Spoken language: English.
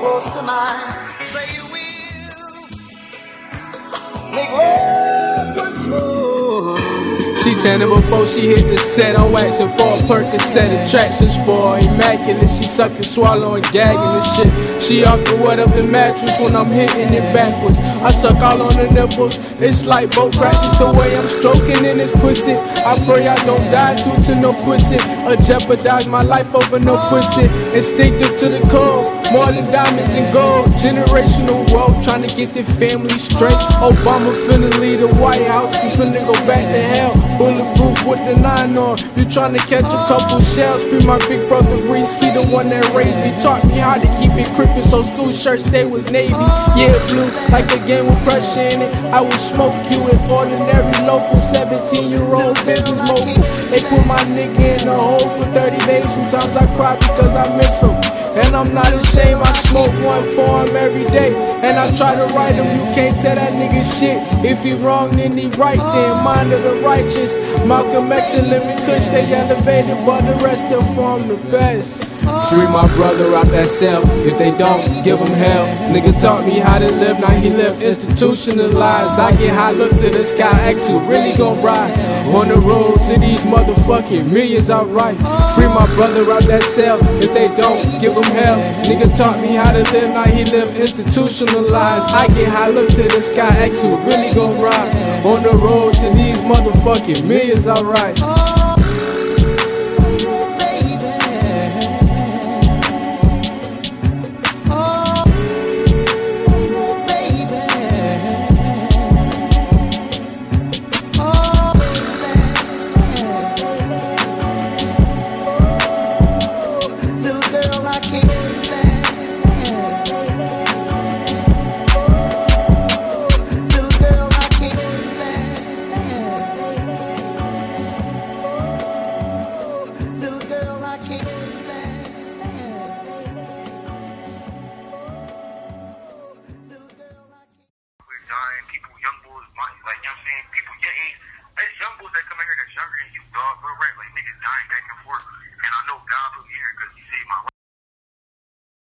tonight. Say you will. Make love once more. She tanning before she hit the set. I'm waxing for a Percocet. Attractions for immaculate. She sucking, swallowing, gagging the shit. She off the wet up the mattress when I'm hitting it backwards. I suck all on the nipples. It's like boat practice the way I'm stroking in this pussy. I pray I don't die due to no pussy. Or jeopardize my life over no pussy. Instinctive to the core. More than diamonds and gold. Generational wealth. Trying to get their family straight. Obama finna leave the White House. We finna go back to hell. Bulletproof with the nine on. You tryna catch a couple shells. Be my big brother Reese. He the one that raised me. Taught me how to keep it crippin'. So school shirts stay with Navy. Yeah, blue. Like a game with pressure in it. I will smoke you an ordinary local 17 year old business mogul. They put my nigga in the hole for 30 days. Sometimes I cry because I miss him. And I'm not ashamed, I smoke one for him every day. And I try to write him, you can't tell that nigga shit. If he wrong, then he right, then mind of the righteous. Malcolm X and Lemon Kush, they elevated, but the rest of form the best. Free my brother out that cell. If they don't, give him hell. Nigga taught me how to live, now he live institutionalized. I get high, look to the sky, ask who really gon' ride. On the road to these motherfucking millions, I. Free my brother out that cell. If they don't, give him hell. Nigga taught me how to live, now he live institutionalized. I get high, look to the sky, ask who really gon' ride. On the road to these motherfucking millions, I.